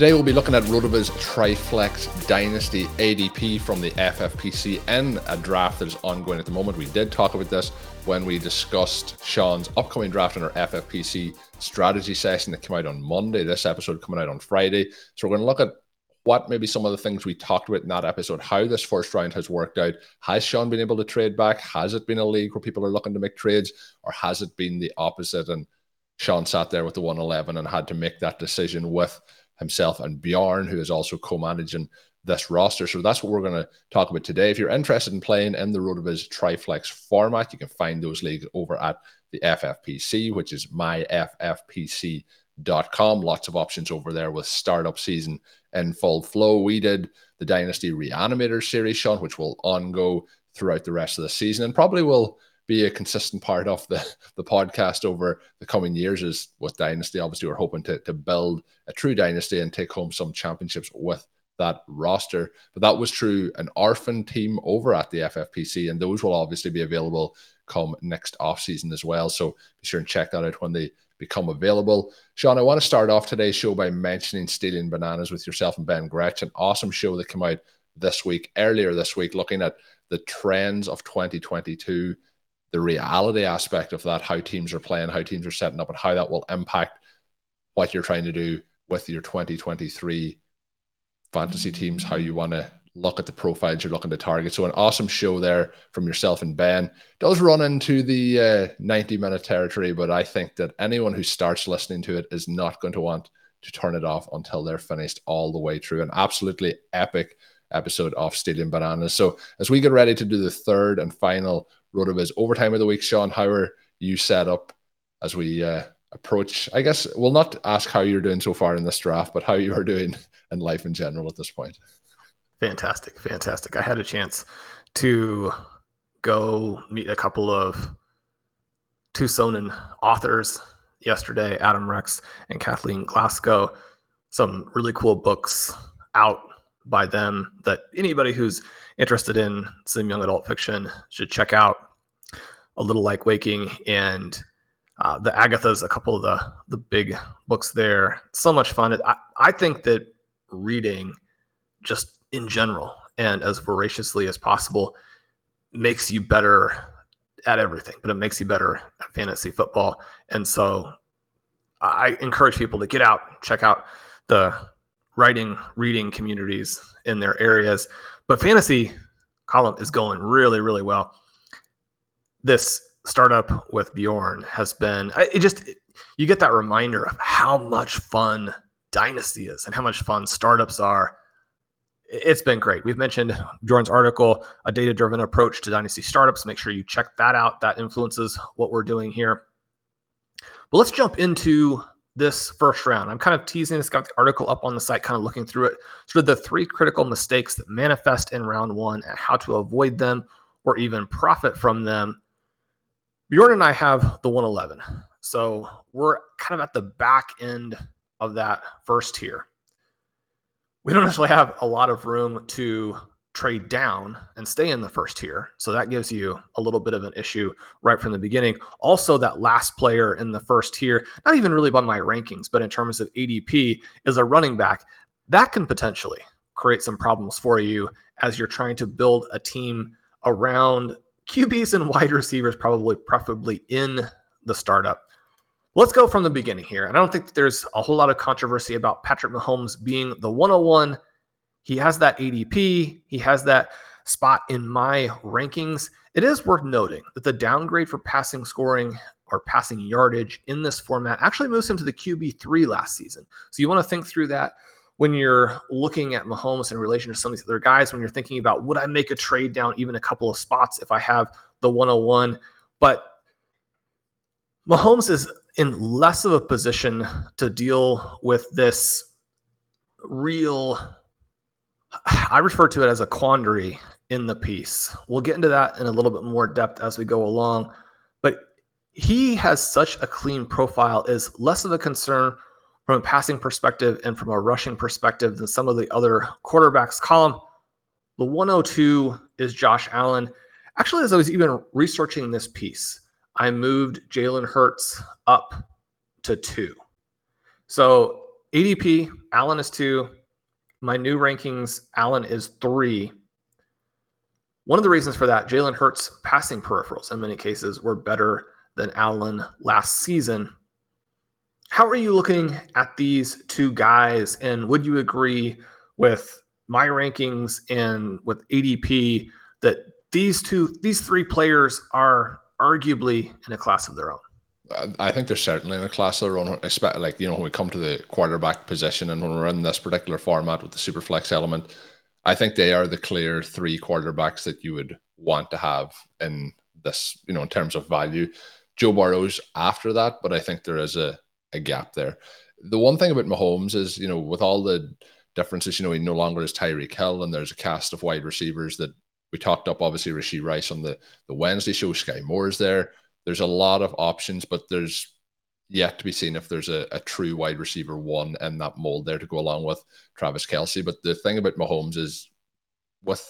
Today we'll be looking at Rotoviz Triflex Dynasty ADP from the FFPC and a draft that is ongoing at the moment. We did talk about this when we discussed Shawn's upcoming draft in our FFPC strategy session that came out on Monday. This episode coming out on Friday. So we're going to look at what maybe some of the things we talked about in that episode, how this first round has worked out. Has Shawn been able to trade back? Has it been a league where people are looking to make trades, or has it been the opposite? And Shawn sat there with the 111 and had to make that decision with himself and Bjorn, who is also co-managing this roster. So that's what we're going to talk about today. If you're interested in playing in the Rotoviz Triflex format, you can find those leagues over at the FFPC, which is myffpc.com. Lots of options over there with startup season in full flow. We did the Dynasty Reanimator series, Shawn, which will on go throughout the rest of the season and probably will be a consistent part of the, the podcast over the coming years is with Dynasty. Obviously, we're hoping to, to build a true dynasty and take home some championships with that roster. But that was true an orphan team over at the FFPC, and those will obviously be available come next offseason as well. So be sure and check that out when they become available. Shawn, I want to start off today's show by mentioning Stealing Bananas with yourself and Ben Gretch, an awesome show that came out this week, earlier this week, looking at the trends of 2022, the reality aspect of that, how teams are playing, how teams are setting up, and how that will impact what you're trying to do with your 2023 fantasy teams, how you want to look at the profiles you're looking to target. So an awesome show there from yourself and Ben. Does run into the uh, 90 minute territory, but I think that anyone who starts listening to it is not going to want to turn it off until they're finished all the way through. An absolutely epic episode of Stealing Bananas. So as we get ready to do the third and final Rotoviz overtime of the week, Shawn, how are you set up as we uh, approach? I guess we'll not ask how you're doing so far in this draft, but how you are doing in life in general at this point. Fantastic, fantastic. I had a chance to go meet a couple of Tucsonan authors yesterday, Adam Rex and Kathleen Glasgow. Some really cool books out by them that anybody who's interested in some young adult fiction should check out. A Little Like Waking and uh, the Agathas, a couple of the the big books there. So much fun. I, I think that reading just in general and as voraciously as possible makes you better at everything, but it makes you better at fantasy football. And so I encourage people to get out, check out the writing, reading communities in their areas. But fantasy Colm is going really, really well. This startup with Bjorn has been, it just, you get that reminder of how much fun Dynasty is and how much fun startups are. It's been great. We've mentioned Bjorn's article, A Data Driven Approach to Dynasty Startups. Make sure you check that out. That influences what we're doing here. But let's jump into this first round. I'm kind of teasing this, got the article up on the site, kind of looking through it. Sort of the three critical mistakes that manifest in round one and how to avoid them or even profit from them. Bjorn and I have the 111. So we're kind of at the back end of that first tier. we don't actually have a lot of room to trade down and stay in the first tier. So that gives you a little bit of an issue right from the beginning. Also, that last player in the first tier, not even really by my rankings, but in terms of ADP, is a running back. That can potentially create some problems for you as you're trying to build a team around QBs and wide receivers, probably preferably in the startup. Let's go from the beginning here. And I don't think there's a whole lot of controversy about Patrick Mahomes being the 101 he has that ADP, he has that spot in my rankings. It is worth noting that the downgrade for passing scoring or passing yardage in this format actually moves him to the QB3 last season. So you want to think through that when you're looking at Mahomes in relation to some of these other guys, when you're thinking about would I make a trade down even a couple of spots if I have the 101? But Mahomes is in less of a position to deal with this real I refer to it as a quandary in the piece. We'll get into that in a little bit more depth as we go along. But he has such a clean profile, is less of a concern from a passing perspective and from a rushing perspective than some of the other quarterbacks Colm. The 102 is Josh Allen. Actually, as I was even researching this piece, I moved Jalen Hurts up to two. So ADP, Allen is two, my new rankings, Allen is three. One of the reasons for that, Jalen Hurts' passing peripherals in many cases were better than Allen last season. How are you looking at these two guys? And would you agree with my rankings and with ADP that these two, these three players are arguably in a class of their own? I think they're certainly in a class of their own. Especially like you know when we come to the quarterback position and when we're in this particular format with the super flex element, I think they are the clear three quarterbacks that you would want to have in this. You know in terms of value, Joe Burrow's after that, but I think there is a a gap there. The one thing about Mahomes is you know with all the differences, you know he no longer is Tyreek Hill, and there's a cast of wide receivers that we talked up. Obviously, Rashee Rice on the the Wednesday show. Skyy Moore's there there's a lot of options, but there's yet to be seen if there's a, a true wide receiver one in that mold there to go along with Travis Kelce. But the thing about Mahomes is with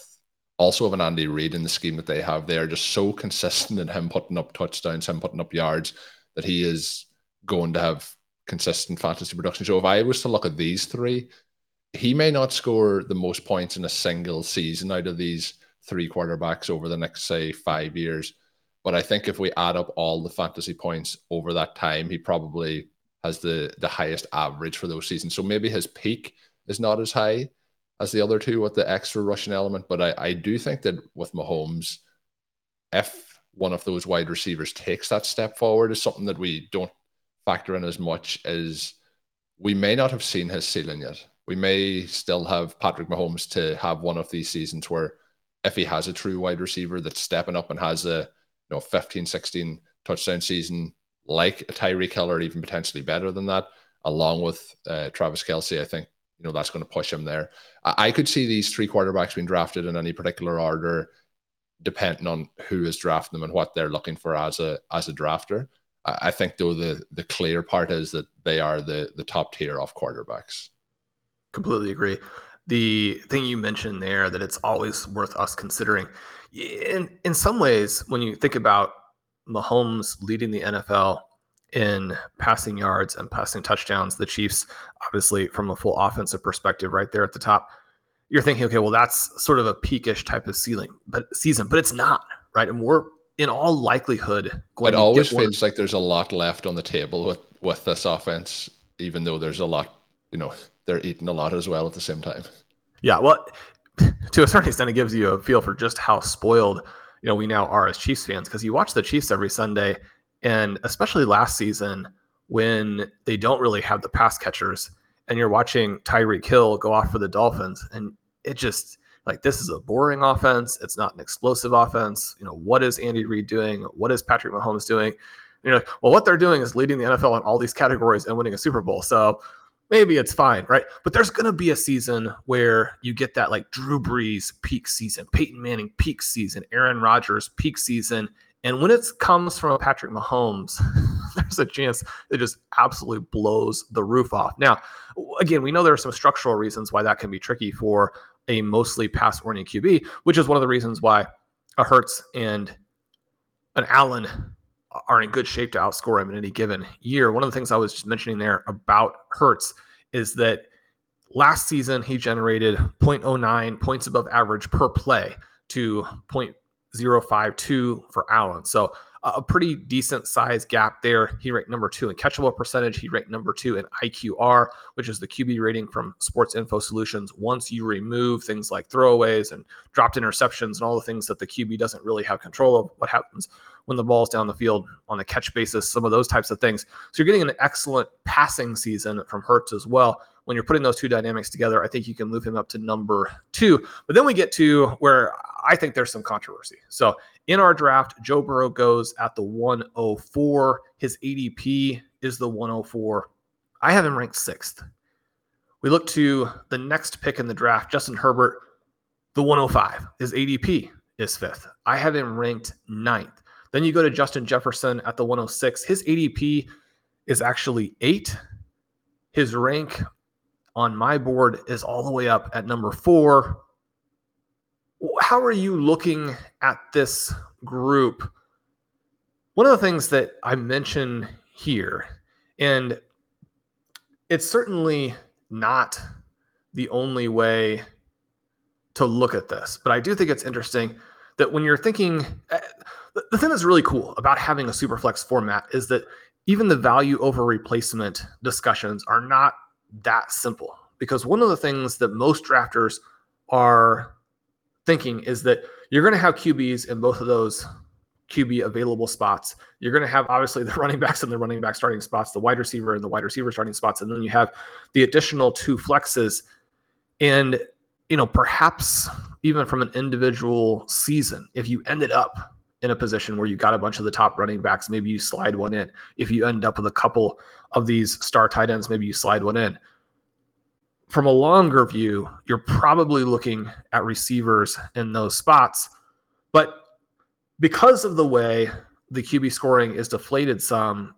also of an Andy Reid in the scheme that they have, they are just so consistent in him putting up touchdowns, him putting up yards, that he is going to have consistent fantasy production. So if I was to look at these three, he may not score the most points in a single season out of these three quarterbacks over the next, say, five years. But I think if we add up all the fantasy points over that time, he probably has the the highest average for those seasons. So maybe his peak is not as high as the other two with the extra rushing element. But I, I do think that with Mahomes, if one of those wide receivers takes that step forward, is something that we don't factor in as much as we may not have seen his ceiling yet. We may still have Patrick Mahomes to have one of these seasons where if he has a true wide receiver that's stepping up and has a know 15, 16 touchdown season like a Tyreek Hill or even potentially better than that, along with uh, Travis Kelce I think you know that's going to push him there. I-, I could see these three quarterbacks being drafted in any particular order, depending on who is drafting them and what they're looking for as a as a drafter. I, I think though the the clear part is that they are the the top tier of quarterbacks. Completely agree. The thing you mentioned there that it's always worth us considering in in some ways, when you think about Mahomes leading the NFL in passing yards and passing touchdowns, the Chiefs, obviously from a full offensive perspective, right there at the top, you're thinking, okay, well, that's sort of a peakish type of ceiling, but season, but it's not, right? And we're in all likelihood it always feels like there's a lot left on the table with with this offense, even though there's a lot, you know, they're eating a lot as well at the same time. Yeah, well, to a certain extent, it gives you a feel for just how spoiled you know we now are as Chiefs fans because you watch the Chiefs every Sunday, and especially last season when they don't really have the pass catchers, and you're watching Tyreek Hill go off for the Dolphins, and it just like this is a boring offense. It's not an explosive offense. You know what is Andy Reid doing? What is Patrick Mahomes doing? You know, well, what they're doing is leading the NFL in all these categories and winning a Super Bowl. So maybe it's fine, right? But there's going to be a season where you get that like Drew Brees peak season, Peyton Manning peak season, Aaron Rodgers peak season. And when it comes from Patrick Mahomes, there's a chance it just absolutely blows the roof off. Now, again, we know there are some structural reasons why that can be tricky for a mostly pass oriented QB, which is one of the reasons why a Hurts and an Allen are in good shape to outscore him in any given year. One of the things I was just mentioning there about Hurts is that last season he generated 0.09 points above average per play to 0.052 for Allen. So a pretty decent size gap there. He ranked number two in catchable percentage. He ranked number two in IQR, which is the QB rating from Sports Info Solutions. Once you remove things like throwaways and dropped interceptions and all the things that the QB doesn't really have control of, what happens when the ball's down the field on a catch basis, some of those types of things. So you're getting an excellent passing season from Hurts as well. When you're putting those two dynamics together, I think you can move him up to number two. But then we get to where I think there's some controversy. So in our draft, Joe Burrow goes at the 104. His ADP is the 104. I have him ranked sixth. We look to the next pick in the draft, Justin Herbert, the 105. His ADP is fifth. I have him ranked ninth. Then you go to Justin Jefferson at the 106. His ADP is actually eight. His rank on my board is all the way up at number four. How are you looking at this group? One of the things that I mention here, and it's certainly not the only way to look at this, but I do think it's interesting that when you're thinking, the thing that's really cool about having a superflex format is that even the value over replacement discussions are not that simple because one of the things that most drafters are thinking is that you're going to have QBs in both of those QB available spots. You're going to have obviously the running backs and the running back starting spots, the wide receiver and the wide receiver starting spots, and then you have the additional two flexes. And you know, perhaps even from an individual season, if you ended up in a position where you got a bunch of the top running backs, maybe you slide one in. If you end up with a couple of these star tight ends, maybe you slide one in. From a longer view, you're probably looking at receivers in those spots. But because of the way the QB scoring is deflated some,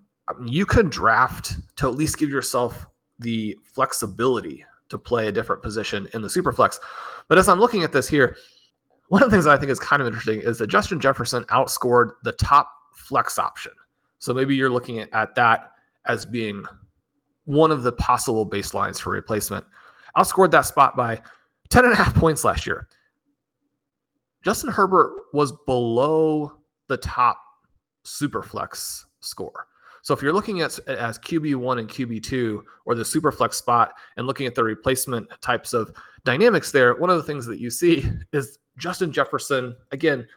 you can draft to at least give yourself the flexibility to play a different position in the super flex. But as I'm looking at this here, one of the things that I think is kind of interesting is that Justin Jefferson outscored the top flex option. So maybe you're looking at, at that as being one of the possible baselines for replacement. Outscored that spot by 10 and a half points last year. Justin Herbert was below the top super flex score. So if you're looking at as QB1 and QB2 or the super flex spot and looking at the replacement types of dynamics there, one of the things that you see is Justin Jefferson, again,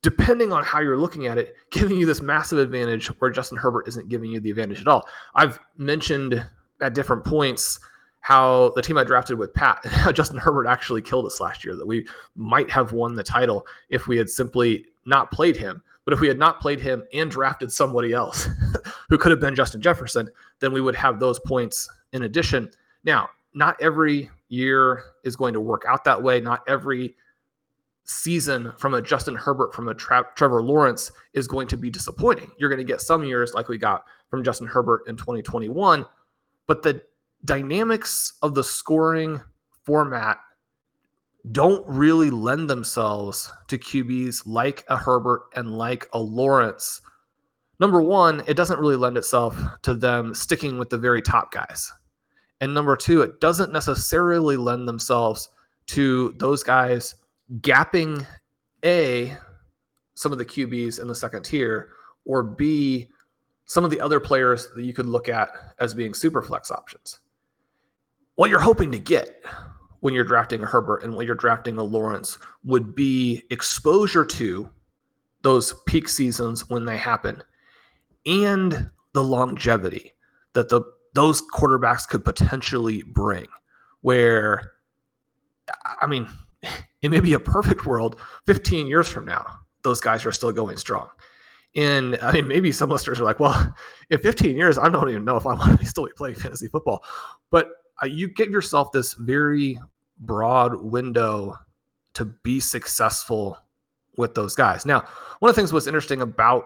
depending on how you're looking at it, giving you this massive advantage where Justin Herbert isn't giving you the advantage at all. I've mentioned at different points how the team I drafted with Pat, how Justin Herbert actually killed us last year, that we might have won the title if we had simply not played him. But if we had not played him and drafted somebody else who could have been Justin Jefferson, then we would have those points in addition. Now, not every year is going to work out that way. Not every season from a Justin Herbert, from a Tra- Trevor Lawrence is going to be disappointing. You're going to get some years like we got from Justin Herbert in 2021, but the dynamics of the scoring format don't really lend themselves to QBs like a Herbert and like a Lawrence. Number one, it doesn't really lend itself to them sticking with the very top guys. And number two, it doesn't necessarily lend themselves to those guys gapping A, some of the QBs in the second tier, or B, some of the other players that you could look at as being super flex options. What you're hoping to get when you're drafting a Herbert and when you're drafting a Lawrence would be exposure to those peak seasons when they happen and the longevity that the those quarterbacks could potentially bring where I mean it may be a perfect world 15 years from now those guys are still going strong. And i mean maybe some listeners are like well in 15 years i don't even know if i want to be still be playing fantasy football. But uh, you give yourself this very broad window to be successful with those guys now one of the things was interesting about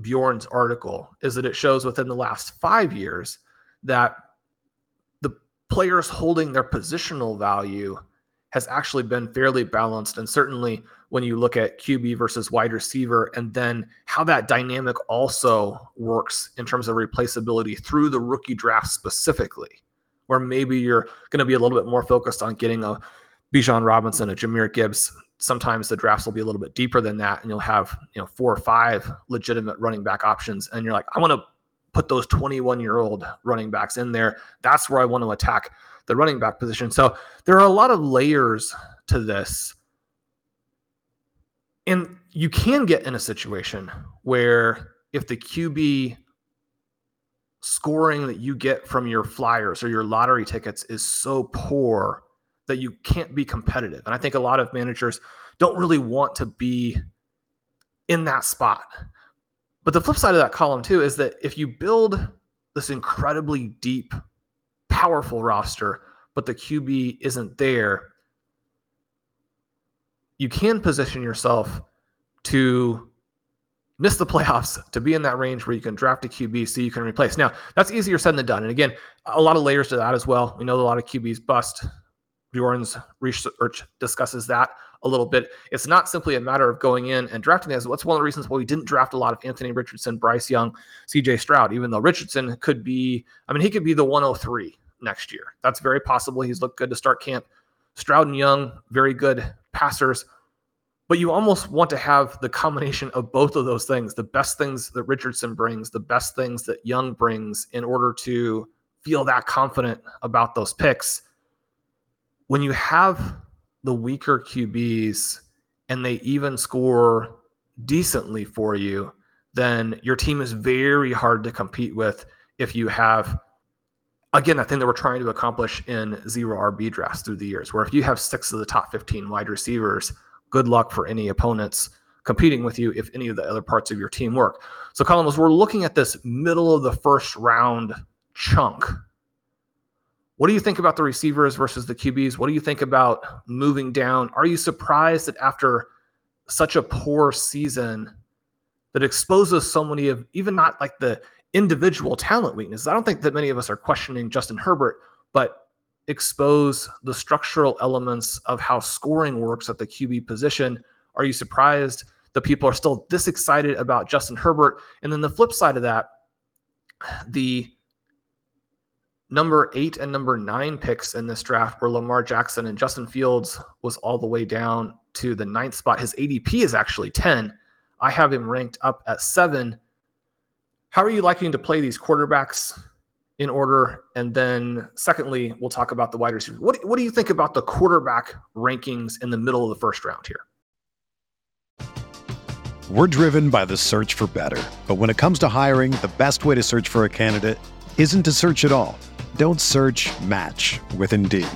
Bjorn's article is that it shows within the last five years that the players holding their positional value has actually been fairly balanced. And certainly when you look at QB versus wide receiver, and then how that dynamic also works in terms of replaceability through the rookie draft specifically, where maybe you're going to be a little bit more focused on getting a Bijan Robinson, a Jahmyr Gibbs. Sometimes the drafts will be a little bit deeper than that, and you'll have you know four or five legitimate running back options, and you're like, I want to put those 21 year old running backs in there. That's where I want to attack the running back position. So there are a lot of layers to this. And you can get in a situation where if the QB scoring that you get from your flyers or your lottery tickets is so poor that you can't be competitive. And I think a lot of managers don't really want to be in that spot. But the flip side of that Colm, too, is that if you build this incredibly deep powerful roster, but the QB isn't there, you can position yourself to miss the playoffs to be in that range where you can draft a QB so you can replace. Now, that's easier said than done. And again, a lot of layers to that as well. We know a lot of QBs bust. Bjorn's research discusses that a little bit. It's not simply a matter of going in and drafting as what's one of the reasons why we didn't draft a lot of Anthony Richardson, Bryce Young, CJ Stroud, even though Richardson could be, I mean, he could be the 103 next year. That's very possible. He's looked good to start camp. Stroud and Young, very good passers. But you almost want to have the combination of both of those things the best things that Richardson brings, the best things that Young brings in order to feel that confident about those picks. When you have the weaker QBs and they even score decently for you, then your team is very hard to compete with if you have again, that thing that we're trying to accomplish in zero RB drafts through the years, where if you have six of the top 15 wide receivers, good luck for any opponents competing with you if any of the other parts of your team work. So, Colm, as we're looking at this middle of the first round chunk, what do you think about the receivers versus the QBs? What do you think about moving down? Are you surprised that after such a poor season that exposes so many of even not like the individual talent weaknesses. I don't think that many of us are questioning Justin Herbert, but expose the structural elements of how scoring works at the QB position. Are you surprised that people are still this excited about Justin Herbert? And then the flip side of that, the number eight and number nine picks in this draft were Lamar Jackson and Justin Fields was all the way down to the ninth spot. His ADP is actually 10. I have him ranked up at seven. How are you liking to play these quarterbacks in order? And then, secondly, we'll talk about the wide receivers. What, what do you think about the quarterback rankings in the middle of the first round here? We're driven by the search for better. But when it comes to hiring, the best way to search for a candidate isn't to search at all. Don't search match with Indeed.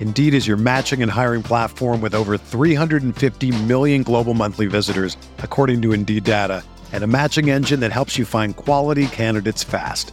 Indeed is your matching and hiring platform with over 350 million global monthly visitors, according to Indeed data and a matching engine that helps you find quality candidates fast.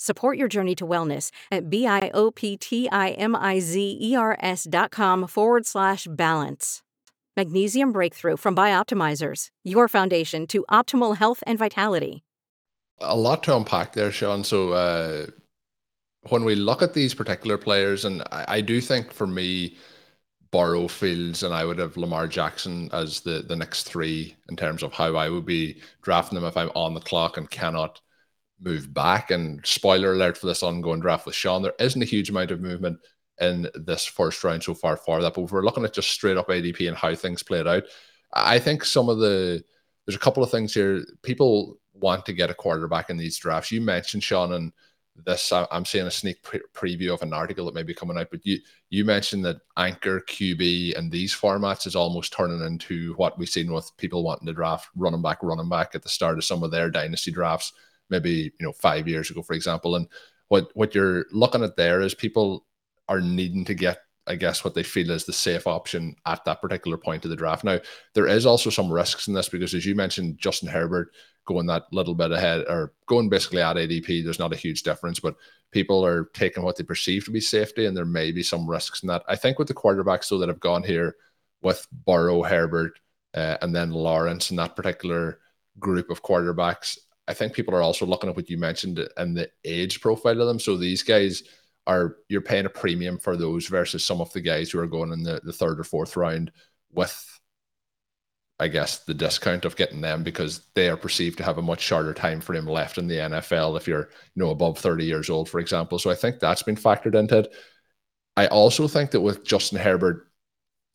Support your journey to wellness at B-I-O-P-T-I-M-I-Z-E-R-S dot com forward slash balance. Magnesium Breakthrough from Bioptimizers, your foundation to optimal health and vitality. A lot to unpack there, Shawn. So uh, when we look at these particular players, and I, I do think for me, Burrow Fields, and I would have Lamar Jackson as the the next three in terms of how I would be drafting them if I'm on the clock and cannot move back. And spoiler alert for this ongoing draft with Shawn, there isn't a huge amount of movement in this first round so far for that. But if we're looking at just straight up ADP and how things played out, I think some of the there's a couple of things here. People want to get a quarterback in these drafts. You mentioned Shawn and this i'm seeing a sneak pre- preview of an article that may be coming out but you you mentioned that anchor qb and these formats is almost turning into what we've seen with people wanting to draft running back running back at the start of some of their dynasty drafts maybe you know five years ago for example and what what you're looking at there is people are needing to get I guess what they feel is the safe option at that particular point of the draft. Now, there is also some risks in this because, as you mentioned, Justin Herbert going that little bit ahead or going basically at ADP, there's not a huge difference, but people are taking what they perceive to be safety, and there may be some risks in that. I think with the quarterbacks, though, that have gone here with Burrow, Herbert, uh, and then Lawrence and that particular group of quarterbacks, I think people are also looking at what you mentioned and the age profile of them. So these guys are you're paying a premium for those versus some of the guys who are going in the, the third or fourth round with I guess, the discount of getting them because they are perceived to have a much shorter time frame left in the NFL if you're, you know, above 30 years old, for example. So I think that's been factored into it. I also think that with Justin Herbert,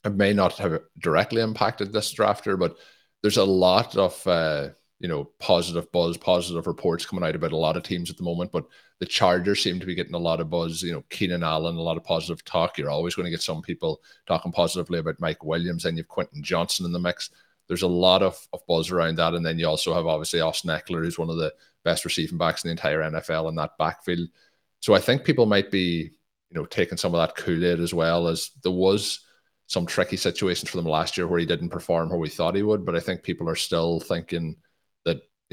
it may not have directly impacted this drafter, but there's a lot of uh, you know positive buzz, positive reports coming out about a lot of teams at the moment. But the Chargers seem to be getting a lot of buzz. You know, Keenan Allen, a lot of positive talk. You're always going to get some people talking positively about Mike Williams, and you've Quentin Johnston in the mix there's a lot of, of buzz around that. And then you also have obviously Austin Ekeler, who's one of the best receiving backs in the entire NFL in that backfield. So I think people might be, you know, taking some of that Kool-Aid as well as there was some tricky situations for them last year where he didn't perform where we thought he would. But I think people are still thinking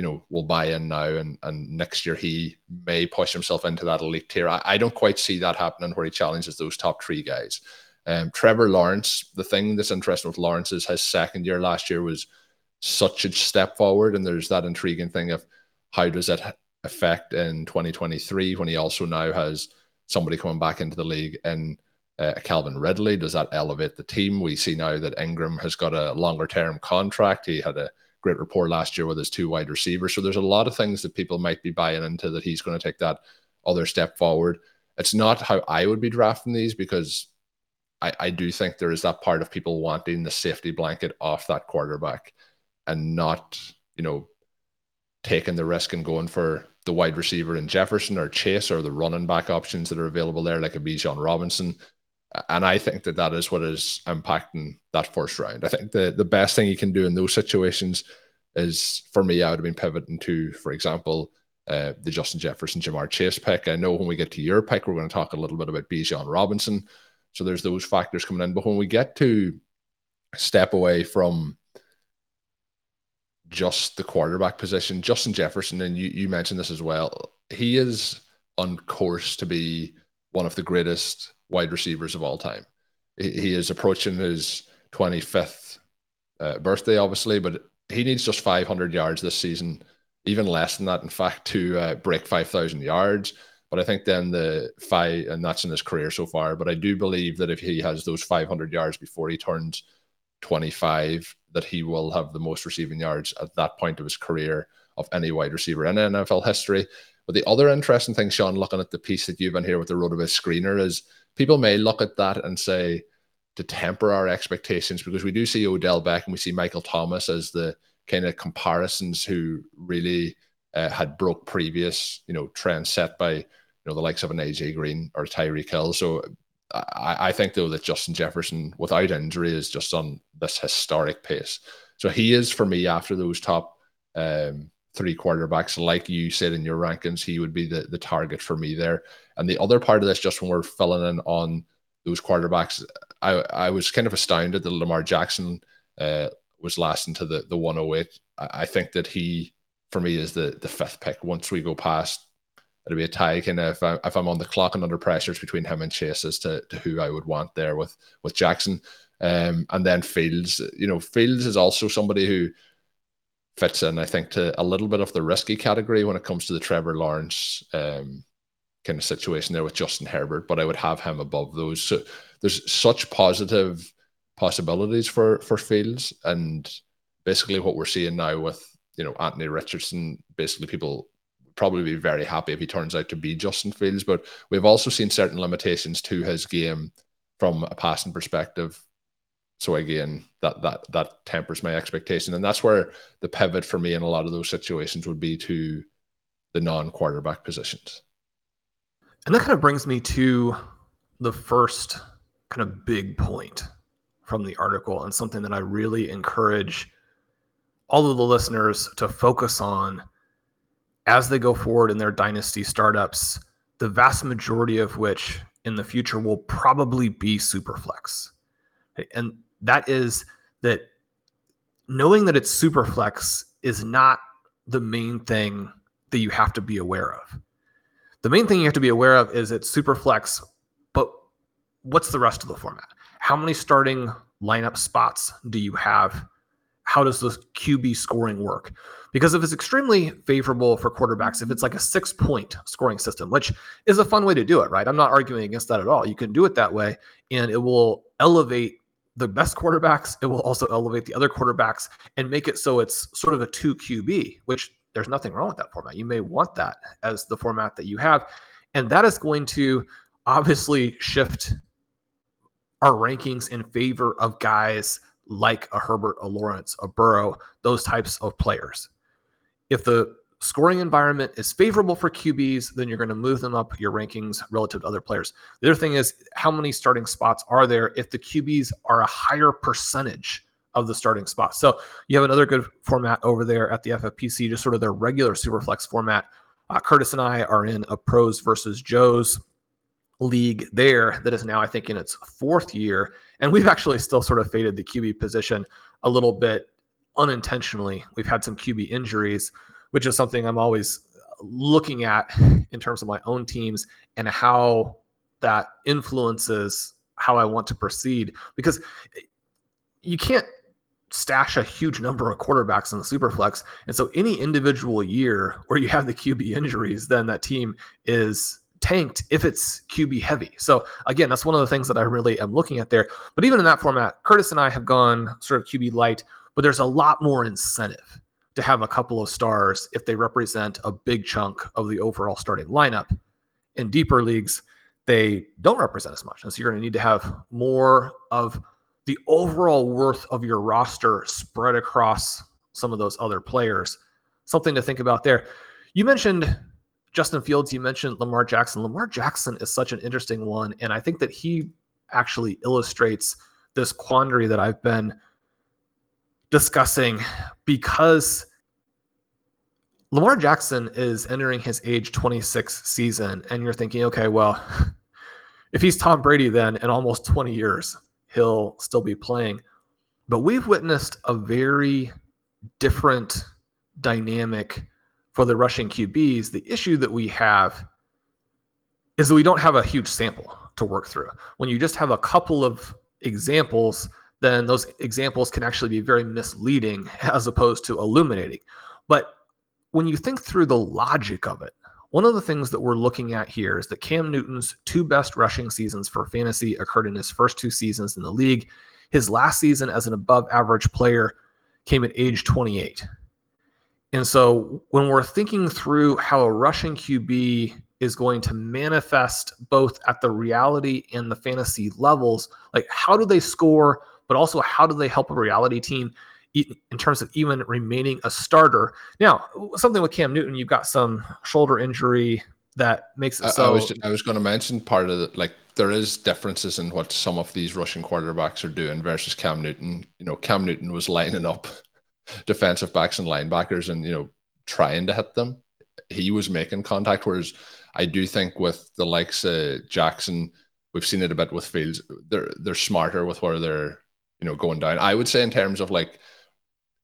you know, we'll buy in now and, and next year he may push himself into that elite tier. I, I don't quite see that happening where he challenges those top three guys. Um, Trevor Lawrence, the thing that's interesting with Lawrence is his second year last year was such a step forward, and there's that intriguing thing of how does it affect in 2023 when he also now has somebody coming back into the league and uh, Calvin Ridley. Does that elevate the team? We see now that Engram has got a longer term contract. He had a great report last year with his two wide receivers. So there's a lot of things that people might be buying into that he's going to take that other step forward. It's not how I would be drafting these because I, I do think there is that part of people wanting the safety blanket off that quarterback and not, you know, taking the risk and going for the wide receiver in Jefferson or Chase or the running back options that are available there, like a Bijan Robinson. And I think that that is what is impacting that first round. I think the, the best thing you can do in those situations is, for me, I would have been pivoting to, for example, uh, the Justin Jefferson, Ja'Marr Chase pick. I know when we get to your pick, we're going to talk a little bit about Bijan Robinson. So there's those factors coming in. But when we get to step away from just the quarterback position, Justin Jefferson, and you, you mentioned this as well, he is on course to be one of the greatest wide receivers of all time. He, is approaching his 25th uh, birthday, obviously, but he needs just 500 yards this season, even less than that, in fact, to uh, break 5,000 yards. But I think then the five, and that's in his career so far. But I do believe that if he has those 500 yards before he turns 25, that he will have the most receiving yards at that point of his career of any wide receiver in NFL history. But the other interesting thing, Shawn, looking at the piece that you've been here with the RotoViz screener, is people may look at that and say to temper our expectations because we do see Odell Beck and we see Michael Thomas as the kind of comparisons who really uh, had broke previous, you know, trends set by you know, the likes of an AJ Green or Tyreek Hill. So I, I think though that Justin Jefferson, without injury, is just on this historic pace. So he is for me after those top um, three quarterbacks, like you said in your rankings, he would be the, the target for me there. And the other part of this, just when we're filling in on those quarterbacks, I, I was kind of astounded that Lamar Jackson uh, was last into the, the 108. I, I think that he, for me, is the, the fifth pick. Once we go past, it'll be a tie. Kind of if, I, if I'm on the clock and under pressure, it's between him and Chase as to, to who I would want there with, with Jackson. Um, and then Fields, you know, Fields is also somebody who fits in, I think, to a little bit of the risky category when it comes to the Trevor Lawrence um, kind of situation there with Justin Herbert, but I would have him above those. So there's such positive possibilities for for Fields, and basically what we're seeing now with you know Anthony Richardson, basically people probably be very happy if he turns out to be Justin Fields, but we've also seen certain limitations to his game from a passing perspective so again, that that that tempers my expectation, and that's where the pivot for me in a lot of those situations would be to the non-quarterback positions. And that kind of brings me to the first kind of big point from the article, and something that I really encourage all of the listeners to focus on as they go forward in their dynasty startups. The vast majority of which in the future will probably be superflex. And that is that knowing that it's super flex is not the main thing that you have to be aware of. The main thing you have to be aware of is it's super flex, but what's the rest of the format? How many starting lineup spots do you have? How does the QB scoring work? Because if it's extremely favorable for quarterbacks, if it's like a six point scoring system, which is a fun way to do it, right? I'm not arguing against that at all. You can do it that way and it will elevate the best quarterbacks. It will also elevate the other quarterbacks and make it so it's sort of a two QB, which there's nothing wrong with that format. You may want that as the format that you have. And that is going to obviously shift our rankings in favor of guys like a Herbert, a Lawrence, a Burrow, those types of players. If the scoring environment is favorable for QBs, then you're going to move them up your rankings relative to other players. The other thing is how many starting spots are there if the QBs are a higher percentage of the starting spots. So you have another good format over there at the FFPC, just sort of their regular Superflex format. Uh, Curtis and I are in a pros versus Joes league there that is now, I think, in its fourth year. And we've actually still sort of faded the QB position a little bit unintentionally. We've had some QB injuries which is something I'm always uh, looking at in terms of my own teams and how that influences how I want to proceed because eh, you can't stash a huge number of quarterbacks in the superflex. And so any individual year where you have the QB injuries, then that team is tanked if it's QB heavy. So again, that's one of the things that I really am looking at there. But even in that format, Curtis and I have gone sort of QB light, but there's a lot more incentive to have a couple of stars if they represent a big chunk of the overall starting lineup. In deeper leagues, they don't represent as much. And so you're going to need to have more of the overall worth of your roster spread across some of those other players. Something to think about there. You mentioned Justin Fields, you mentioned Lamar Jackson. Lamar Jackson is such an interesting one. And I think that he actually illustrates this quandary that I've been discussing because Lamar Jackson is entering his age 26 season, and you're thinking, okay, well, if he's Tom Brady, then in almost 20 years, he'll still be playing. But we've witnessed a very different dynamic for the rushing QBs. The issue that we have is that we don't have a huge sample to work through. When you just have a couple of examples, then those examples can actually be very misleading as opposed to illuminating. But when you think through the logic of it, one of the things that we're looking at here is that Cam Newton's two best rushing seasons for fantasy occurred in his first two seasons in the league. His last season as an above average player came at age 28. And so when we're thinking through how a rushing QB is going to manifest both at the reality and the fantasy levels, like how do they score, but also how do they help a reality team? in terms of even remaining a starter. Now, something with Cam Newton, you've got some shoulder injury that makes it so. I was I was going to mention part of it, like there is differences in what some of these rushing quarterbacks are doing versus Cam Newton. You know, Cam Newton was lining up defensive backs and linebackers, and you know trying to hit them. He was making contact, whereas I do think with the likes of Jackson, we've seen it a bit with Fields. They're they're smarter with where they're you know going down. I would say in terms of like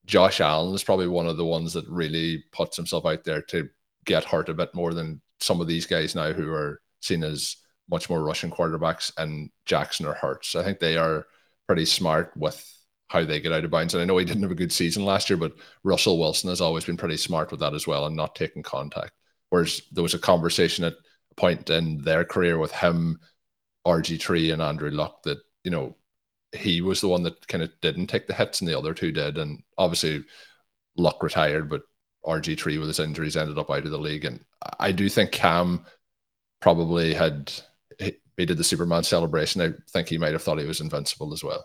Josh Allen is probably one of the ones that really puts himself out there to get hurt a bit more than some of these guys now who are seen as much more rushing quarterbacks and Jackson or Hurts. I think they are pretty smart with how they get out of bounds. And I know he didn't have a good season last year, but Russell Wilson has always been pretty smart with that as well and not taking contact. Whereas there was a conversation at a point in their career with him, RG3, and Andrew Luck that, you know, he was the one that kind of didn't take the hits and the other two did. And obviously, Luck retired, but RG3 with his injuries ended up out of the league. And I do think Cam probably had he did the Superman celebration. I think he might have thought he was invincible as well.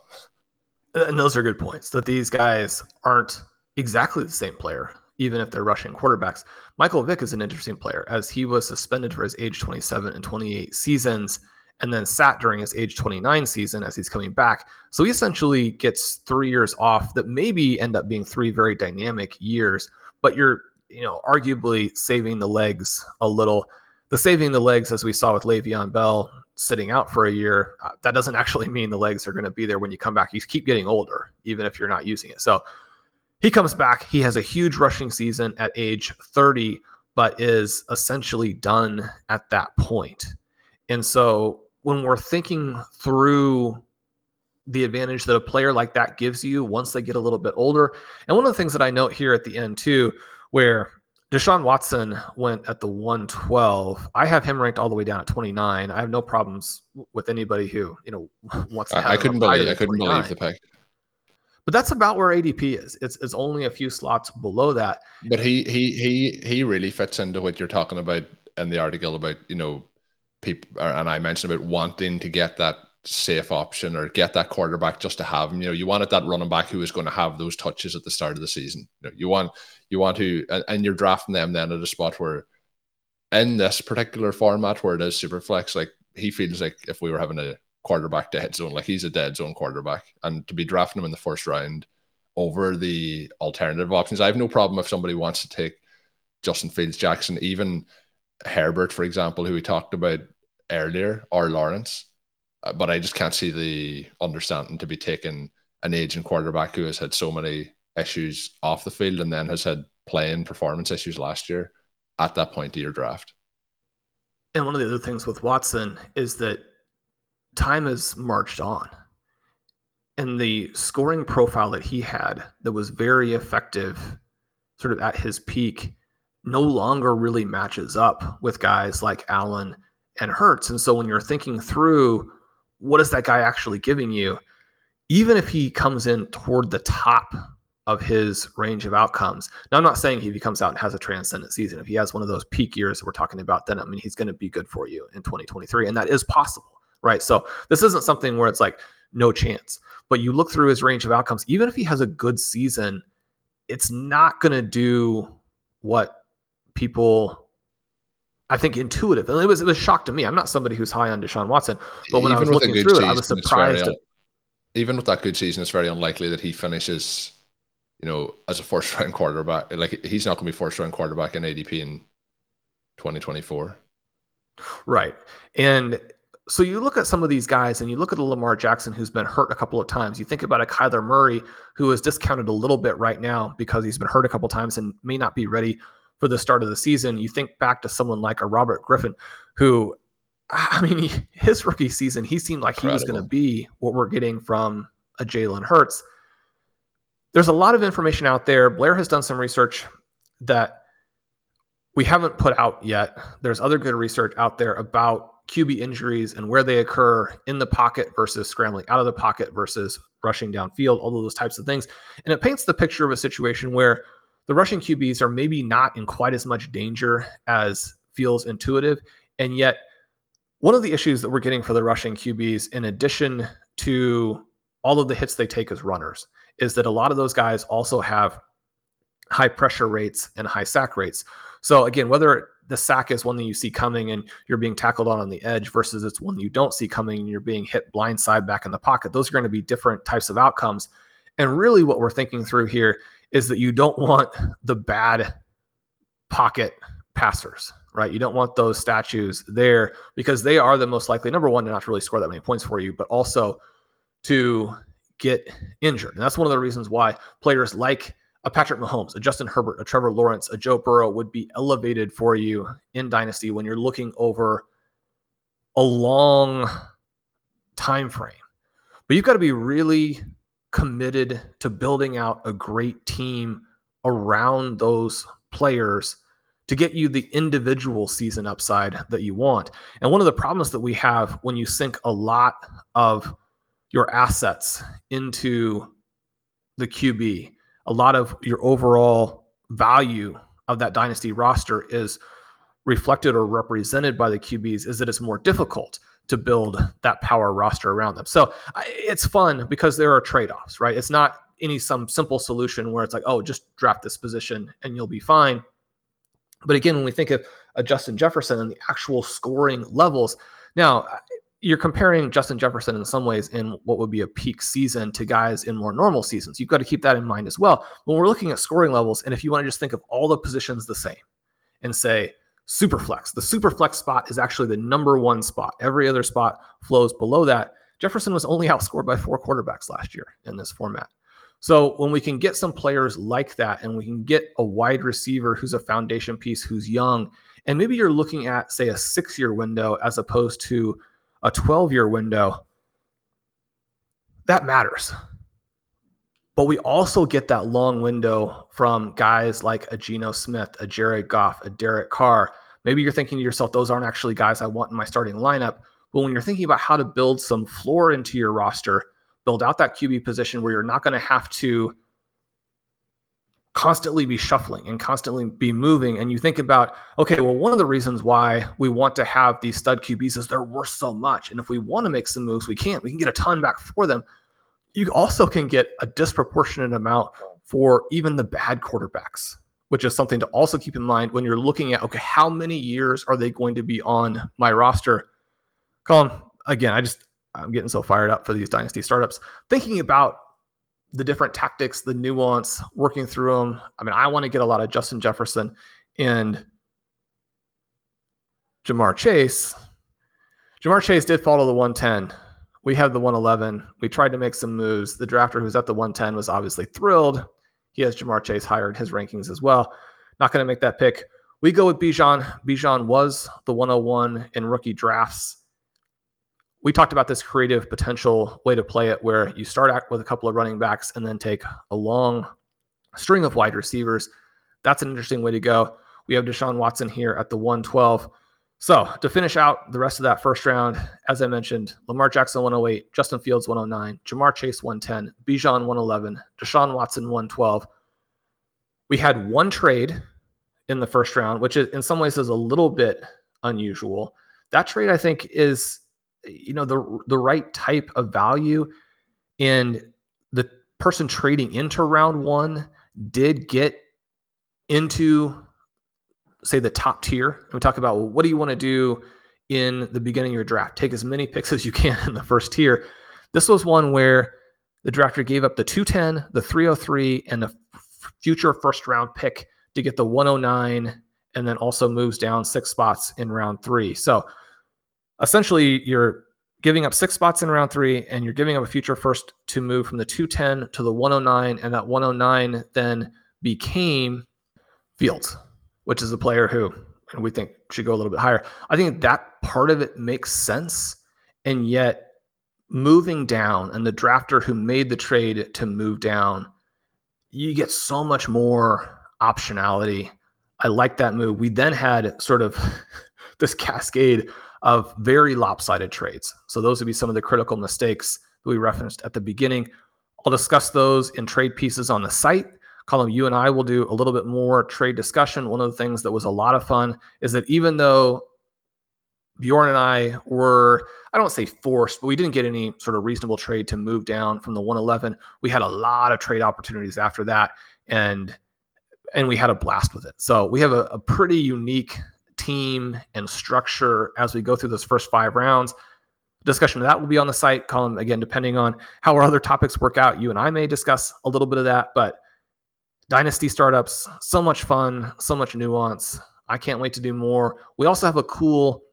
Uh, and those are good points that these guys aren't exactly the same player, even if they're rushing quarterbacks. Michael Vick is an interesting player as he was suspended for his age 27 and 28 seasons and then sat during his age 29 season as he's coming back. So he essentially gets three years off that maybe end up being three very dynamic years, but you're, you know, arguably saving the legs a little. The saving the legs, as we saw with Le'Veon Bell sitting out for a year, uh, that doesn't actually mean the legs are going to be there when you come back. You keep getting older, even if you're not using it. So he comes back. He has a huge rushing season at age 30, but is essentially done at that point. And so when we're thinking through the advantage that a player like that gives you once they get a little bit older. And one of the things that I note here at the end too, where Deshaun Watson went at the 112. I have him ranked all the way down at 29. I have no problems with anybody who, you know, wants to I, I couldn't believe I couldn't 29. believe the pick. But that's about where ADP is. It's, it's only a few slots below that. But he he he he really fits into what you're talking about in the article about, you know, people and I mentioned about wanting to get that safe option or get that quarterback just to have him. You know, you wanted that running back who is going to have those touches at the start of the season. You, know, you want you want to and, and, you're drafting them then at a spot where in this particular format where it is super flex, like he feels like if we were having a quarterback dead zone, like he's a dead zone quarterback. And to be drafting him in the first round over the alternative options, I have no problem if somebody wants to take Justin Fields Jackson, even Herbert, for example, who we talked about earlier, or Lawrence uh, but I just can't see the understanding to be taking an aging quarterback who has had so many issues off the field and then has had playing performance issues last year at that point of your draft. And one of the other things with Watson is that time has marched on. And the scoring profile that he had that was very effective, sort of at his peak, no longer really matches up with guys like Allen and Hurts. And so when you're thinking through what is that guy actually giving you? Even if he comes in toward the top of his range of outcomes. Now, I'm not saying he comes out and has a transcendent season, if he has one of those peak years that we're talking about, then I mean, he's going to be good for you in 2023. And that is possible, right? So this isn't something where it's like no chance, but you look through his range of outcomes, even if he has a good season, it's not going to do what people I think intuitive. And it was it was shock to me. I'm not somebody who's high on Deshaun Watson, but when even I was looking through season, it, I was surprised. Very, even with that good season, it's very unlikely that he finishes, you know, as a first round quarterback. Like he's not going to be first round quarterback in ADP in 2024. Right, and so you look at some of these guys and you look at a Lamar Jackson who's been hurt a couple of times. You think about a Kyler Murray who is discounted a little bit right now because he's been hurt a couple of times and may not be ready for the start of the season. You think back to someone like a Robert Griffin, who, I mean, his rookie season, he seemed like Incredible. he was going to be what we're getting from a Jalen Hurts. There's a lot of information out there. Blair has done some research that we haven't put out yet. There's other good research out there about QB injuries and where they occur in the pocket versus scrambling out of the pocket versus rushing downfield, all of those types of things. And it paints the picture of a situation where the rushing QBs are maybe not in quite as much danger as feels intuitive. And yet, one of the issues that we're getting for the rushing QBs, in addition to all of the hits they take as runners, is that a lot of those guys also have high pressure rates and high sack rates. So, again, whether the sack is one that you see coming and you're being tackled on on the edge versus it's one you don't see coming and you're being hit blindside back in the pocket, those are going to be different types of outcomes. And really, what we're thinking through here is that you don't want the bad pocket passers, right? You don't want those statues there because they are the most likely, number one, to not really score that many points for you, but also to get injured. And that's one of the reasons why players like a Patrick Mahomes, a Justin Herbert, a Trevor Lawrence, a Joe Burrow would be elevated for you in Dynasty when you're looking over a long time frame. But you've got to be really committed to building out a great team around those players to get you the individual season upside that you want. And one of the problems that we have when you sink a lot of your assets into the QB, a lot of your overall value of that dynasty roster is reflected or represented by the QBs is that it's more difficult to build that power roster around them. So it's fun because there are trade-offs, right? It's not any some simple solution where it's like, oh, just draft this position and you'll be fine. But again, when we think of a Justin Jefferson and the actual scoring levels, now you're comparing Justin Jefferson in some ways in what would be a peak season to guys in more normal seasons. You've got to keep that in mind as well. When we're looking at scoring levels, and if you want to just think of all the positions the same and say super flex, the superflex spot is actually the number one spot. Every other spot flows below that. Jefferson was only outscored by four quarterbacks last year in this format. So when we can get some players like that and we can get a wide receiver who's a foundation piece who's young, and maybe you're looking at, say, a six year window as opposed to a 12 year window, that matters. But we also get that long window from guys like a Geno Smith, a Jared Goff, a Derek Carr. Maybe you're thinking to yourself, those aren't actually guys I want in my starting lineup. But when you're thinking about how to build some floor into your roster, build out that QB position where you're not going to have to constantly be shuffling and constantly be moving. And you think about, okay, well, one of the reasons why we want to have these stud QBs is they're worth so much. And if we want to make some moves, we can't. We can get a ton back for them. You also can get a disproportionate amount for even the bad quarterbacks, which is something to also keep in mind when you're looking at, okay, how many years are they going to be on my roster? Colm, again, I just, I'm getting so fired up for these dynasty startups. Thinking about the different tactics, the nuance, working through them. I mean, I want to get a lot of Justin Jefferson and Ja'Marr Chase. Ja'Marr Chase did follow the 110. We had the 111. We tried to make some moves. The drafter who's at the 110 was obviously thrilled. He has Ja'Marr Chase higher in his rankings as well. Not going to make that pick. We go with Bijan. Bijan was the 101 in rookie drafts we talked about this creative potential way to play it where you start out with a couple of running backs and then take a long string of wide receivers. That's an interesting way to go. We have Deshaun Watson here at the 112. So to finish out the rest of that first round, as I mentioned, Lamar Jackson 108, Justin Fields 109, Ja'Marr Chase 110, Bijan 111, Deshaun Watson 112. We had one trade in the first round, which is, in some ways is a little bit unusual. That trade, I think, is you know the the right type of value and the person trading into round one did get into say the top tier and we talk about well, what do you want to do in the beginning of your draft? Take as many picks as you can in the first tier. This was one where the drafter gave up the 210 the 303 and the future first round pick to get the 109 and then also moves down six spots in round three. So essentially you're giving up six spots in round three and you're giving up a future first to move from the 210 to the 109 and that 109 then became fields which is a player who we think should go a little bit higher i think that part of it makes sense and yet moving down and the drafter who made the trade to move down you get so much more optionality i like that move we then had sort of this cascade of very lopsided trades. So those would be some of the critical mistakes that we referenced at the beginning. I'll discuss those in trade pieces on the site. Colm, you and I will do a little bit more trade discussion. One of the things that was a lot of fun is that even though Bjorn and I were, I don't say forced, but we didn't get any sort of reasonable trade to move down from the 111. We had a lot of trade opportunities after that. And and we had a blast with it. So we have a, a pretty unique team and structure as we go through those first five rounds. Discussion of that will be on the site Colm again, depending on how our other topics work out. You and I may discuss a little bit of that, but dynasty startups, so much fun, so much nuance. I can't wait to do more. We also have a cool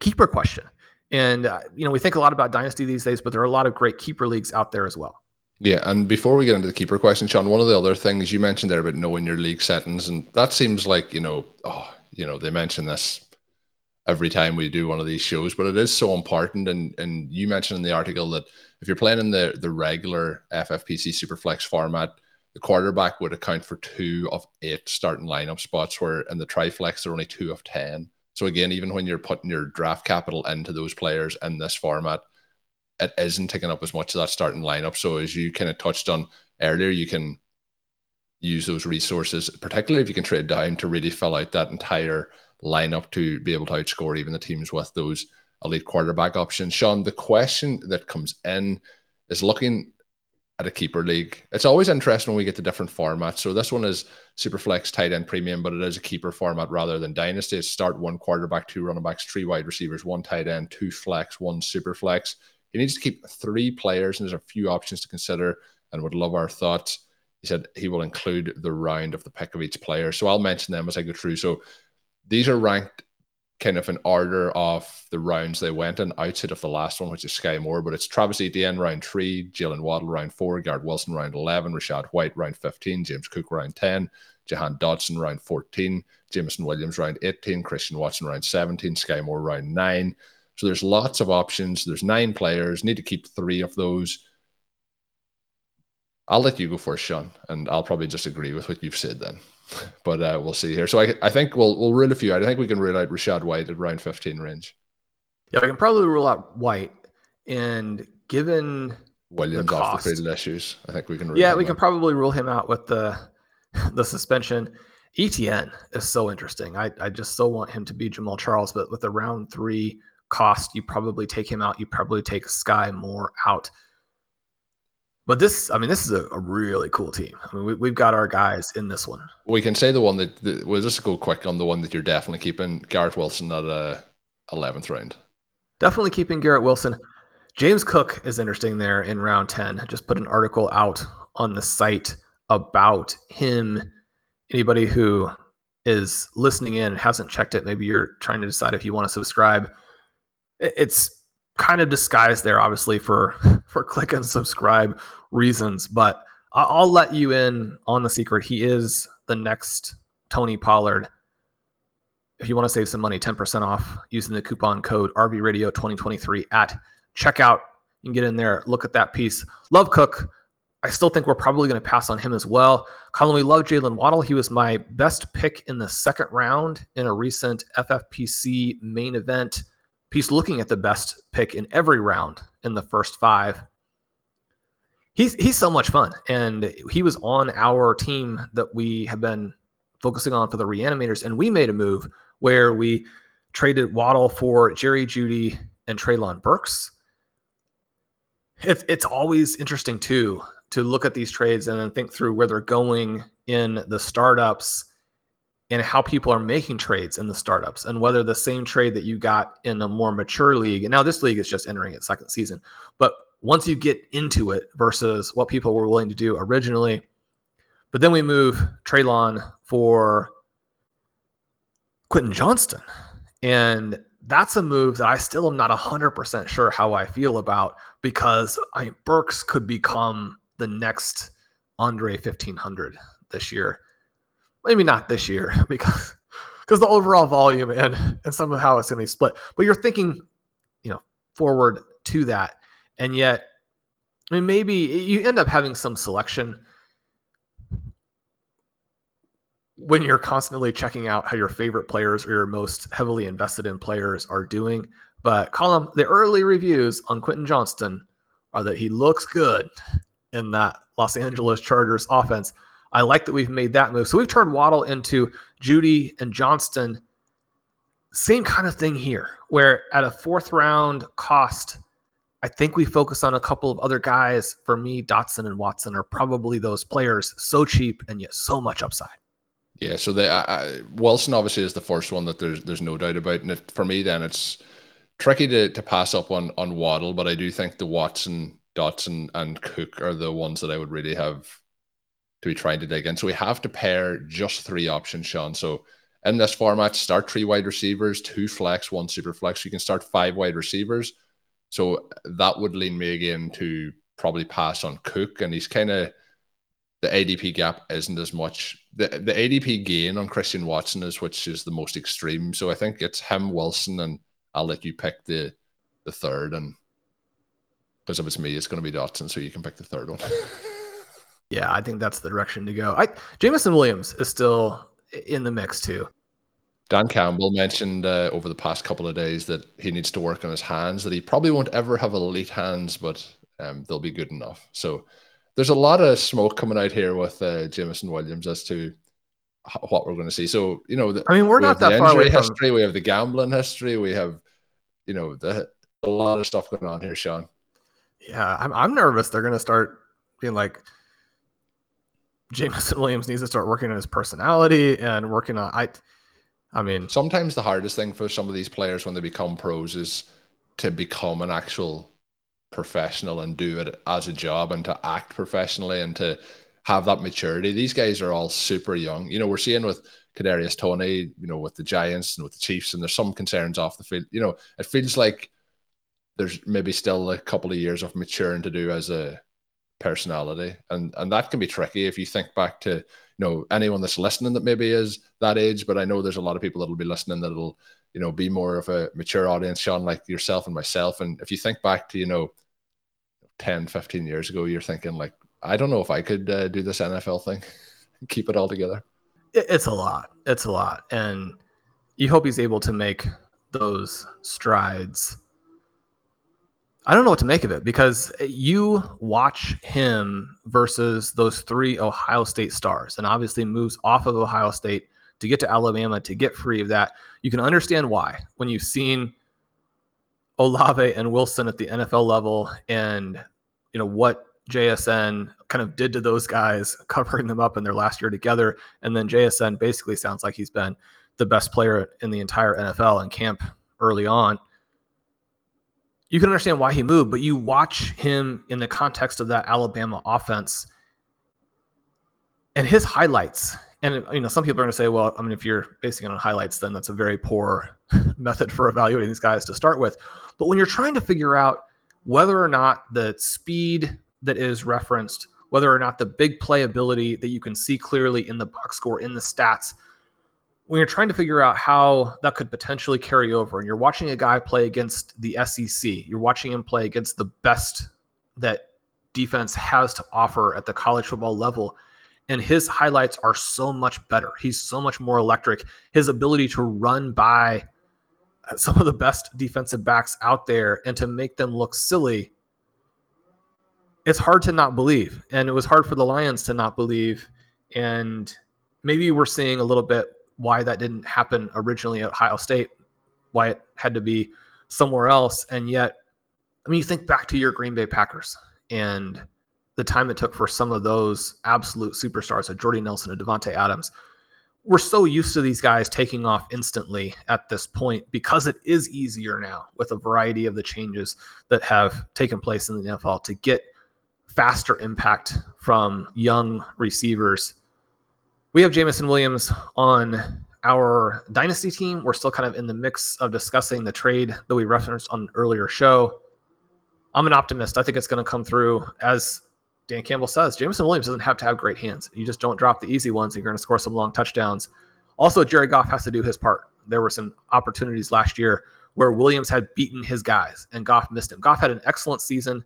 keeper question. And, uh, you know, we think a lot about dynasty these days, but there are a lot of great keeper leagues out there as well. Yeah, and before we get into the keeper question, Shawn, one of the other things you mentioned there about knowing your league settings, and that seems like you know, oh, you know, they mention this every time we do one of these shows, but it is so important. And and you mentioned in the article that if you're playing in the the regular FFPC Superflex format, the quarterback would account for two of eight starting lineup spots, where in the Triflex they're only two of ten. So again, even when you're putting your draft capital into those players in this format, it isn't taking up as much of that starting lineup. So as you kind of touched on earlier, you can use those resources, particularly if you can trade down to really fill out that entire lineup to be able to outscore even the teams with those elite quarterback options. Shawn, the question that comes in is looking at a keeper league. It's always interesting when we get to different formats. So this one is Superflex tight end premium, but it is a keeper format rather than dynasty. It's start one quarterback, two running backs, three wide receivers, one tight end, two flex, one super flex. He needs to keep three players, and there's a few options to consider, and would love our thoughts. He said he will include the round of the pick of each player. So I'll mention them as I go through. So these are ranked kind of an order of the rounds they went in outside of the last one, which is Sky Moore. But it's Travis Etienne round three, Jaylen Waddle round four, Garrett Wilson round 11, Rachaad White round 15, James Cook round 10, Jahan Dotson round 14, Jameson Williams round 18, Christian Watson round 17, Sky Moore round 9. So there's lots of options. There's nine players. Need to keep three of those. I'll let you go first, Shawn, and I'll probably just agree with what you've said then. But uh, we'll see here. So I, I think we'll we'll rule a few out. I think we can rule out Rachaad White at round 15 range. Yeah, we can probably rule out White. And given Williams the off the fatal issues, I think we can. Rule yeah, him we can probably rule him out with the the suspension. Etienne is so interesting. I, I just so want him to be Jamaal Charles, but with the round three cost, you probably take him out. You probably take Sky Moore out. But this, I mean, this is a, a really cool team. I mean, we, we've got our guys in this one. We can say the one that, that we'll just go quick on the one that you're definitely keeping Garrett Wilson at uh, a 11th round. Definitely keeping Garrett Wilson. James Cook is interesting there in round 10. I just put an article out on the site about him. Anybody who is listening in hasn't checked it, maybe you're trying to decide if you want to subscribe. It's kind of disguised there, obviously, for for click and subscribe reasons, but I'll let you in on the secret. He is the next Tony Pollard if you want to save some money, 10% off using the coupon code RVRadio 2023 at checkout. You can get in there, look at that piece. Love Cook. I still think we're probably going to pass on him as well. Colm, we love Jaylen Waddle. He was my best pick in the second round in a recent FFPC main event piece, looking at the best pick in every round in the first five. He's he's so much fun, and he was on our team that we have been focusing on for the reanimators, and we made a move where we traded Waddle for Jerry Jeudy and Treylon Burks. It's it's always interesting too to look at these trades and then think through where they're going in the startups and how people are making trades in the startups and whether the same trade that you got in a more mature league and now this league is just entering its second season but once you get into it versus what people were willing to do originally but then we move Treylon for Quentin Johnston. And that's a move that I still am not 100% sure how I feel about because I Burks could become the next Andre 1500 this year. Maybe not this year because because the overall volume and and some of how it's going to be split. But you're thinking, you know, forward to that, and yet, I mean, maybe you end up having some selection when you're constantly checking out how your favorite players or your most heavily invested in players are doing. But Colm, the early reviews on Quentin Johnston are that he looks good in that Los Angeles Chargers offense. I like that we've made that move. So we've turned Waddle into Jeudy and Johnston. Same kind of thing here, where at a fourth round cost, I think we focus on a couple of other guys. For me, Dotson and Watson are probably those players so cheap and yet so much upside. Yeah, so the I, I, Wilson obviously is the first one that there's there's no doubt about, and it, for me then it's tricky to, to pass up on on Waddle, but I do think the Watson, Dotson, and Cook are the ones that I would really have to be trying to dig in. So we have to pair just three options, Shawn. So in this format, start three wide receivers, two flex, one super flex. You can start five wide receivers. So that would lean me again to probably pass on Cook, and he's kind of the ADP gap isn't as much. The the ADP gain on Christian Watson is which is the most extreme. So I think it's him, Wilson, and I'll let you pick the the third. And because if it's me, it's going to be Dotson, so you can pick the third one. yeah, I think that's the direction to go. I Jameson Williams is still in the mix too. Dan Campbell mentioned uh, over the past couple of days that he needs to work on his hands. That he probably won't ever have elite hands, but um, they'll be good enough. So there's a lot of smoke coming out here with uh, Jameson Williams as to what we're going to see. So you know, the, I mean, we're we not that far away history. From... We have the gambling history. We have, you know, the a lot of stuff going on here, Shawn. Yeah, I'm I'm nervous. They're going to start being like. Jameson Williams needs to start working on his personality and working on I I mean sometimes the hardest thing for some of these players when they become pros is to become an actual professional and do it as a job and to act professionally and to have that maturity. These guys are all super young. You know, we're seeing with Kadarius Toney, you know, with the Giants and with the Chiefs, and there's some concerns off the field. You know, it feels like there's maybe still a couple of years of maturing to do as a personality, and and that can be tricky if you think back to you know anyone that's listening that maybe is that age. But I know there's a lot of people that'll be listening that'll you know be more of a mature audience, Shawn like yourself and myself. And if you think back to you know 10, 15 years ago, you're thinking like, I don't know if I could uh, do this NFL thing, keep it all together. It's a lot. It's a lot, and you hope he's able to make those strides. I don't know what to make of it because you watch him versus those three Ohio State stars, and obviously moves off of Ohio State to get to Alabama to get free of that. You can understand why when you've seen Olave and Wilson at the NFL level and you know what JSN kind of did to those guys, covering them up in their last year together. And then JSN basically sounds like he's been the best player in the entire NFL in camp early on. You can understand why he moved, but you watch him in the context of that Alabama offense and his highlights. And you know, some people are going to say, "Well, I mean, if you're basing it on highlights, then that's a very poor method for evaluating these guys to start with." But when you're trying to figure out whether or not the speed that is referenced, whether or not the big playability that you can see clearly in the box score, in the stats, when you're trying to figure out how that could potentially carry over, and you're watching a guy play against the SEC, you're watching him play against the best that defense has to offer at the college football level. And his highlights are so much better. He's so much more electric. His ability to run by some of the best defensive backs out there and to make them look silly, it's hard to not believe. And it was hard for the Lions to not believe. And maybe we're seeing a little bit why that didn't happen originally at Ohio State, why it had to be somewhere else. And yet, I mean, you think back to your Green Bay Packers and the time it took for some of those absolute superstars, a Jordy Nelson, a Davante Adams, we're so used to these guys taking off instantly at this point because it is easier now with a variety of the changes that have taken place in the NFL to get faster impact from young receivers. We have Jameson Williams on our dynasty team. We're still kind of in the mix of discussing the trade that we referenced on an earlier show. I'm an optimist. I think it's going to come through as Dan Campbell says, Jameson Williams doesn't have to have great hands. You just don't drop the easy ones. And you're going to score some long touchdowns. Also, Jared Goff has to do his part. There were some opportunities last year where Williams had beaten his guys and Goff missed him. Goff had an excellent season.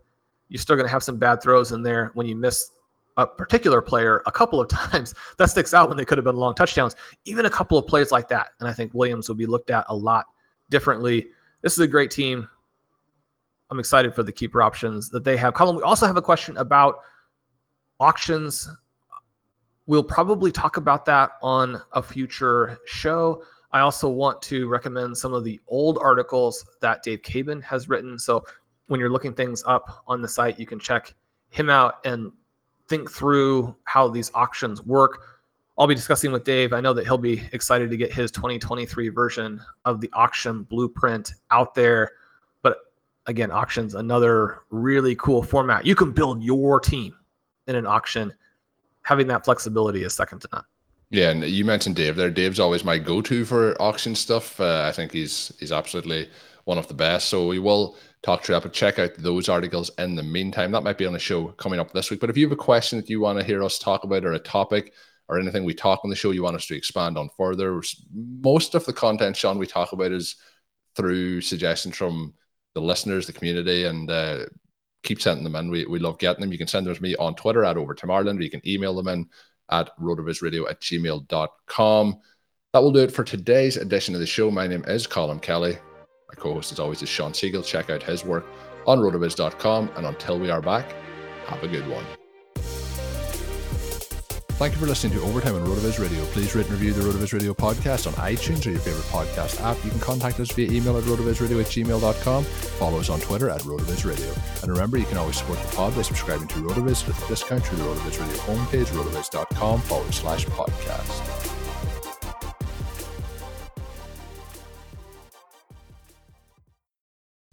You're still going to have some bad throws in there when you miss a particular player a couple of times. That sticks out when they could have been long touchdowns. Even a couple of plays like that. And I think Williams will be looked at a lot differently. This is a great team. I'm excited for the keeper options that they have. Colm, we also have a question about auctions. We'll probably talk about that on a future show. I also want to recommend some of the old articles that Dave Caban has written. So when you're looking things up on the site, you can check him out and think through how these auctions work. I'll be discussing with Dave. I know that he'll be excited to get his 2023 version of the auction blueprint out there. But again, auctions, another really cool format. You can build your team in an auction. having that flexibility is second to none. Yeah, and you mentioned Dave there. Dave's always my go-to for auction stuff. Uh, I think he's he's absolutely one of the best. So we will talk through that, but check out those articles in the meantime. That might be on a show coming up this week. But if you have a question that you want to hear us talk about or a topic or anything we talk on the show you want us to expand on further, most of the content, Shawn, we talk about is through suggestions from the listeners, the community, and uh, keep sending them in. We, we love getting them. You can send them to me on Twitter at over to Marlin, or you can email them in at rotovizradio at gmail.com. That will do it for today's edition of the show. My name is Colm Kelly. My co host, as always, is Shawn Siegele. Check out his work on rotoviz.com. And until we are back, have a good one. Thank you for listening to Overtime on Rotoviz Radio. Please rate and review the Rotoviz Radio podcast on iTunes or your favorite podcast app. You can contact us via email at rotovizradio at gmail.com. Follow us on Twitter at Rotoviz Radio. And remember, you can always support the pod by subscribing to Rotoviz with a discount through the Rotoviz Radio homepage, rotoviz.com forward slash podcast.